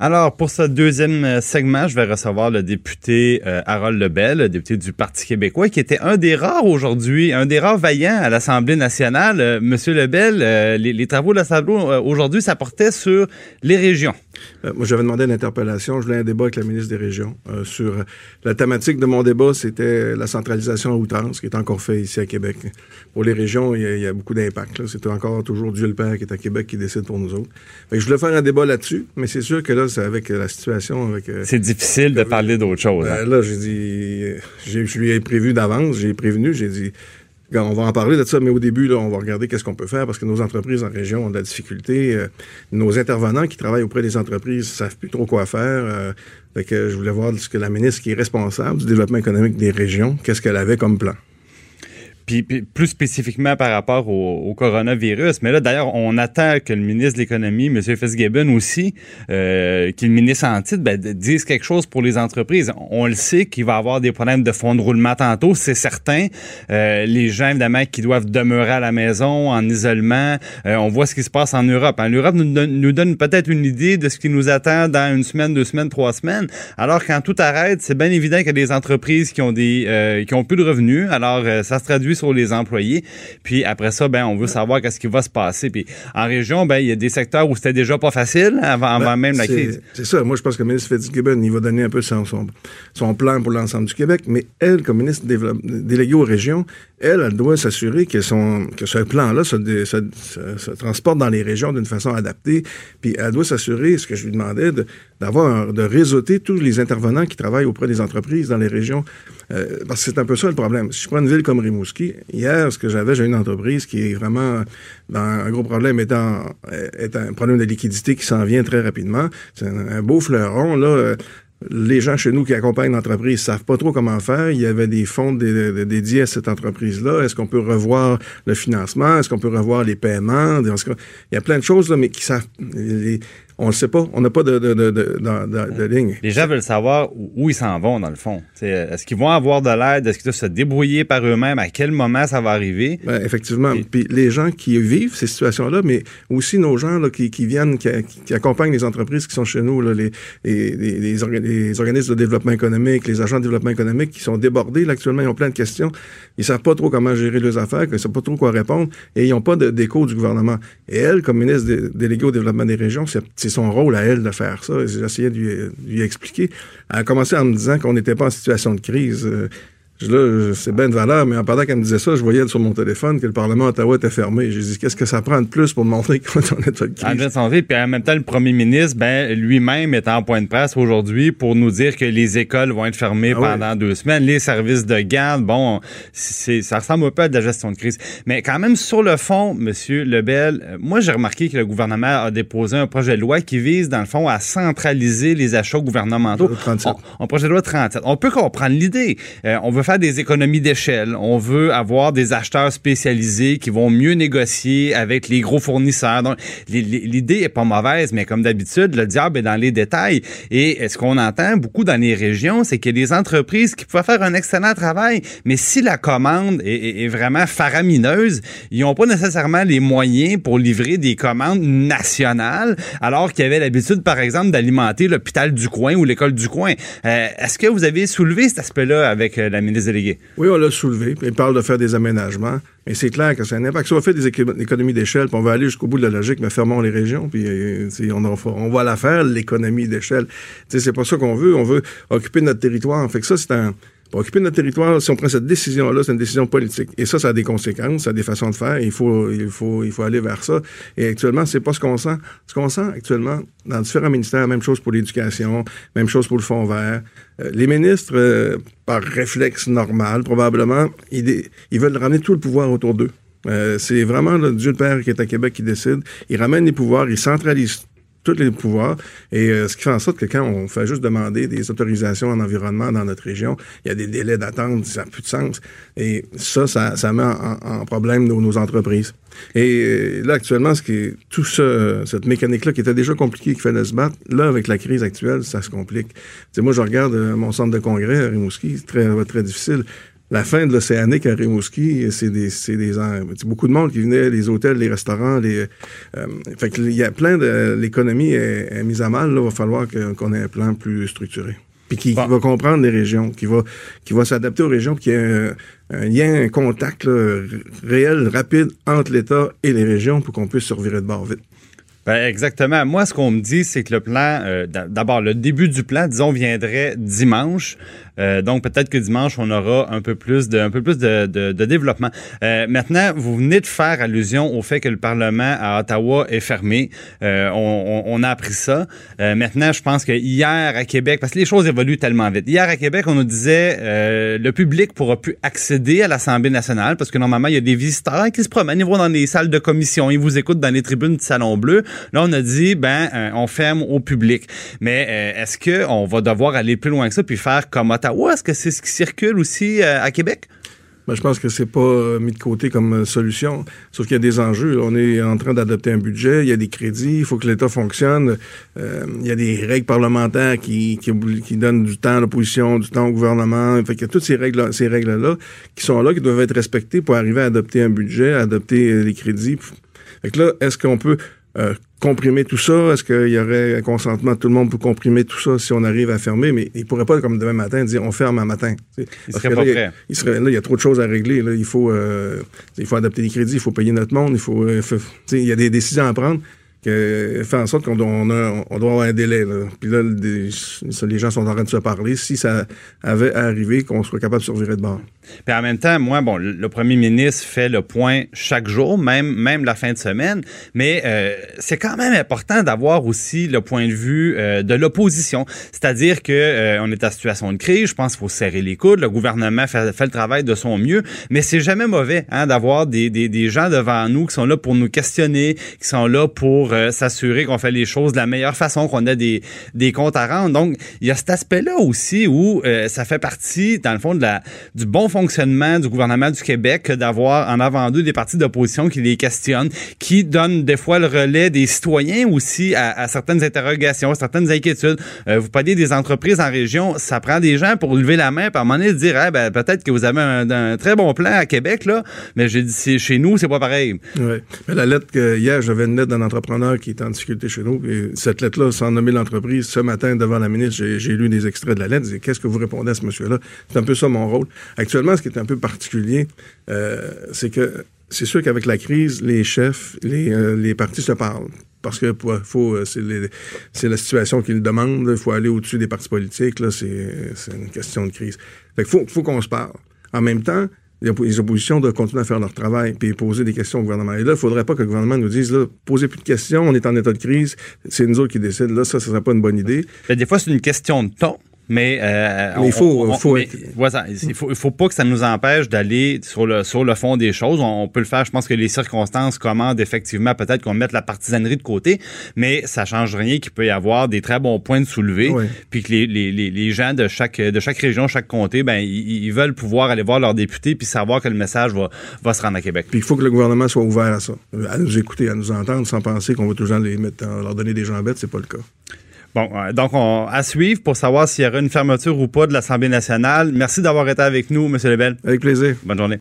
Alors, pour ce deuxième euh, segment, je vais recevoir le député euh, Harold Lebel, le député du Parti québécois, qui était un des rares aujourd'hui, un des rares vaillants à l'Assemblée nationale. Euh, Monsieur Lebel, les, travaux de l'Assemblée aujourd'hui, ça portait sur les régions. Moi, j'avais demandé une interpellation. Je voulais un débat avec la ministre des Régions sur la thématique de mon débat, c'était la centralisation à outrance, qui est encore fait ici à Québec. Pour les régions, il y a, beaucoup d'impact. C'est encore toujours Dieu le Père qui est à Québec qui décide pour nous autres. je voulais faire un débat là-dessus, mais c'est sûr que là, avec la situation. avec. Euh, c'est difficile de parler d'autre chose. Hein. Ben, là, j'ai dit, je lui ai prévu d'avance, j'ai prévenu, j'ai dit, on va en parler de ça, mais au début, là, on va regarder qu'est-ce qu'on peut faire parce que nos entreprises en région ont de la difficulté. Euh, nos intervenants qui travaillent auprès des entreprises savent plus trop quoi faire. Euh, je voulais voir ce que la ministre qui est responsable du développement économique des régions, qu'est-ce qu'elle avait comme plan. Puis, plus spécifiquement par rapport au, coronavirus. Mais là, d'ailleurs, on attend que le ministre de l'Économie, M. Fitzgibbon aussi, euh, qui est le ministre en titre, ben, dise quelque chose pour les entreprises. On le sait qu'il va avoir des problèmes de fonds de roulement tantôt, c'est certain. Euh, les gens, évidemment, qui doivent demeurer à la maison, en isolement. Euh, on voit ce qui se passe en Europe. En Europe nous, nous donne peut-être une idée de ce qui nous attend dans une semaine, deux semaines, trois semaines. Alors, quand tout arrête, c'est bien évident qu'il y a des entreprises qui ont des euh, qui ont plus de revenus. Alors, euh, ça se traduit sur les employés. Puis après ça, ben, on veut savoir qu'est-ce qui va se passer. Puis en région, ben, il y a des secteurs où c'était déjà pas facile avant, ben, même la crise. C'est ça. Moi, je pense que le ministre Fitzgibbon, il va donner un peu son, son, plan pour l'ensemble du Québec. Mais elle, comme ministre déléguée aux régions, elle, elle doit s'assurer que, son, que ce plan-là se, se, transporte dans les régions d'une façon adaptée. Puis elle doit s'assurer, ce que je lui demandais, d'avoir, de réseauter tous les intervenants qui travaillent auprès des entreprises dans les régions. Euh, parce que c'est un peu ça le problème. Si je prends une ville comme Rimouski, hier, ce que j'avais, j'ai une entreprise qui est vraiment dans un gros problème étant, est un problème de liquidité qui s'en vient très rapidement. C'est un, beau fleuron, là. Euh, les gens chez nous qui accompagnent l'entreprise savent pas trop comment faire. Il y avait des fonds dédiés à cette entreprise-là. Est-ce qu'on peut revoir le financement? Est-ce qu'on peut revoir les paiements? Il y a plein de choses, là, mais qui savent. On ne sait pas. On n'a pas de, de, de, de, ligne. Les gens veulent savoir où, ils s'en vont, dans le fond. Est-ce qu'ils vont avoir de l'aide? Est-ce qu'ils doivent se débrouiller par eux-mêmes? À quel moment ça va arriver? Ben, effectivement. Puis les gens qui vivent ces situations-là, mais aussi nos gens là, qui, qui viennent, qui, accompagnent les entreprises qui sont chez nous, là, les, les, les, organismes de développement économique, les agents de développement économique qui sont débordés. Là, actuellement, ils ont plein de questions. Ils savent pas trop comment gérer leurs affaires, ils savent pas trop quoi répondre et ils n'ont pas d'écho du gouvernement. Et elle, comme ministre déléguée au développement des régions, c'est c'est son rôle à elle de faire ça. Essayé de lui, de lui, expliquer. Elle a commencé en me disant qu'on n'était pas en situation de crise. Euh, Là, c'est bien de valeur, mais pendant qu'elle me disait ça, je voyais sur mon téléphone que le Parlement d'Ottawa était fermé. J'ai dit, qu'est-ce que ça prend de plus pour me montrer qu'on est en état de crise? En puis en même temps, le premier ministre, ben, lui-même est en point de presse aujourd'hui pour nous dire que les écoles vont être fermées ah pendant deux semaines, les services de garde, bon, c'est, ça ressemble un peu à de la gestion de crise. Mais quand même, sur le fond, Monsieur Lebel, euh, moi, j'ai remarqué que le gouvernement a déposé un projet de loi qui vise, dans le fond, à centraliser les achats gouvernementaux. 37. Un projet de loi 37. On peut comprendre l'idée. Euh, on veut faire des économies d'échelle. On veut avoir des acheteurs spécialisés qui vont mieux négocier avec les gros fournisseurs. Donc, l'idée est pas mauvaise, mais comme d'habitude, le diable est dans les détails. Et ce qu'on entend beaucoup dans les régions, c'est qu'il y a des entreprises qui peuvent faire un excellent travail, mais si la commande est, vraiment faramineuse, ils n'ont pas nécessairement les moyens pour livrer des commandes nationales, alors qu'ils avaient l'habitude, par exemple, d'alimenter l'hôpital du coin ou l'école du coin. Euh, est-ce que vous avez soulevé cet aspect-là avec euh, la ministre Oui, on l'a soulevé. Il parle de faire des aménagements. Mais c'est clair que c'est un impact. Si on fait des économies d'échelle, puis on va aller jusqu'au bout de la logique, mais fermons les régions, puis euh, on, on, va la faire, l'économie d'échelle. C'est pas ça qu'on veut. On veut occuper notre territoire. Fait que ça, c'est un pour occuper notre territoire, si on prend cette décision-là, c'est une décision politique. Et ça, ça a des conséquences, ça a des façons de faire. Il faut, il faut, il faut aller vers ça. Et actuellement, c'est pas ce qu'on sent. Ce qu'on sent actuellement dans différents ministères, même chose pour l'éducation, même chose pour le fonds vert. Euh, les ministres, euh, par réflexe normal, probablement, ils, veulent ramener tout le pouvoir autour d'eux. Euh, c'est vraiment le Dieu de Père qui est à Québec qui décide. Ils ramènent les pouvoirs, ils centralisent tous les pouvoirs. Et euh, ce qui fait en sorte que quand on fait juste demander des autorisations en environnement dans notre région, il y a des délais d'attente, ça n'a plus de sens. Et ça, ça, met en, problème nos, nos, entreprises. Et euh, là, actuellement, ce qui est, tout ça, cette mécanique-là qui était déjà compliquée, qui fallait se battre, là, avec la crise actuelle, ça se complique. moi, je regarde euh, mon centre de congrès à Rimouski, c'est très, très difficile. La fin de l'océanique à Rimouski, c'est des, c'est des, beaucoup de monde qui venait, les hôtels, les restaurants, les, euh, fait il y a plein de, l'économie est, mise à mal, là, il va falloir qu'on ait un plan plus structuré. Puis qui, va comprendre les régions, qui va, qui va s'adapter aux régions, puis qui a un, lien, un contact réel, rapide entre l'État et les régions pour qu'on puisse se revirer de bord vite. Ben exactement. Moi, ce qu'on me dit, c'est que le plan, euh, d'abord, le début du plan, disons, viendrait dimanche. Euh, donc peut-être que dimanche, on aura un peu plus de, un peu plus de, de, de développement. Euh, maintenant, vous venez de faire allusion au fait que le Parlement à Ottawa est fermé. Euh, on, on, a appris ça. Euh, maintenant, je pense que hier à Québec, parce que les choses évoluent tellement vite. Hier à Québec, on nous disait euh, le public pourra plus accéder à l'Assemblée nationale parce que normalement, il y a des visiteurs qui se promènent, ils vont dans les salles de commission, ils vous écoutent dans les tribunes du Salon Bleu. Là, on a dit, ben, on ferme au public. Mais est-ce qu'on va devoir aller plus loin que ça puis faire comme Ottawa? Est-ce que c'est ce qui circule aussi euh, à Québec? Ben, je pense que c'est pas euh, mis de côté comme euh, solution. Sauf qu'il y a des enjeux. On est en train d'adopter un budget, il y a des crédits, il faut que l'État fonctionne. il y a des règles parlementaires qui, qui, donnent du temps à l'opposition, du temps au gouvernement. Fait y a toutes ces règles, ces règles-là qui sont là, qui doivent être respectées pour arriver à adopter un budget, à adopter les crédits. Fait que là, est-ce qu'on peut euh, comprimer tout ça? Est-ce qu'il y aurait un consentement de tout le monde pour comprimer tout ça si on arrive à fermer? Mais il pourrait pas, comme demain matin, dire on ferme un matin. Il serait pas prêt. Il, serait, là, il y a trop de choses à régler. Là. Il, faut, euh, il faut adapter les crédits, il faut payer notre monde, il faut, euh, il y a des décisions à prendre fait en sorte qu'on on on doit avoir un délai. Puis là, les gens sont en train de se parler. Si ça avait arrivé, qu'on soit capable de survivre de bord. Puis en même temps, moi, bon, le premier ministre fait le point chaque jour, même, même la fin de semaine, mais euh, c'est quand même important d'avoir aussi le point de vue euh, de l'opposition. C'est-à-dire que euh, on est en situation de crise, je pense qu'il faut serrer les coudes, le gouvernement fait, fait le travail de son mieux, mais c'est jamais mauvais hein, d'avoir des, des, des gens devant nous qui sont là pour nous questionner, qui sont là pour euh, s'assurer qu'on fait les choses de la meilleure façon, qu'on a des, des comptes à rendre. Donc, il y a cet aspect-là aussi où euh, ça fait partie, dans le fond, de la, du bon fonctionnement du gouvernement du Québec d'avoir en avant d'eux des partis d'opposition qui les questionnent, qui donnent des fois le relais des citoyens aussi à, certaines interrogations, à certaines inquiétudes. Euh, vous parlez des entreprises en région, ça prend des gens pour lever la main, par moment donné, dire, eh ben, peut-être que vous avez un, très bon plan à Québec, là, mais j'ai dit, chez nous, c'est pas pareil. Oui. Mais la lettre que hier, j'avais une lettre d'un entrepreneur qui est en difficulté chez nous. Et cette lettre-là, sans nommer l'entreprise, ce matin, devant la ministre, j'ai lu des extraits de la lettre. Qu'est-ce que vous répondez à ce monsieur-là? C'est un peu ça mon rôle. Actuellement, ce qui est un peu particulier, euh, c'est que c'est sûr qu'avec la crise, les chefs, les, euh, partis se parlent parce que faut, euh, c'est la situation qu'ils demandent. Il faut aller au-dessus des partis politiques. Là, c'est une question de crise. Faut, faut qu'on se parle. En même temps, les oppositions doivent continuer à faire leur travail puis poser des questions au gouvernement. Et là, il ne faudrait pas que le gouvernement nous dise, là, posez plus de questions, on est en état de crise, c'est nous autres qui décident. Là, ça, ce serait pas une bonne idée. des fois, c'est une question de ton. Mais, euh, il faut, faut voilà, il faut, il faut pas que ça nous empêche d'aller sur le sur le fond des choses. On, peut le faire. Je pense que les circonstances commandent effectivement peut-être qu'on mette la partisanerie de côté, mais ça change rien qu'il peut y avoir des très bons points de soulever, puis que les, les, les, gens de chaque de chaque région, chaque comté, ben ils, veulent pouvoir aller voir leurs députés puis savoir que le message va va se rendre à Québec. Puis il faut que le gouvernement soit ouvert à ça, à nous écouter, à nous entendre, sans penser qu'on va toujours les mettre, leur donner des gens bêtes. C'est pas le cas. Bon, euh, donc on, à suivre pour savoir s'il y aura une fermeture ou pas de l'Assemblée nationale. Merci d'avoir été avec nous, M. Lebel. Avec plaisir. Bonne journée.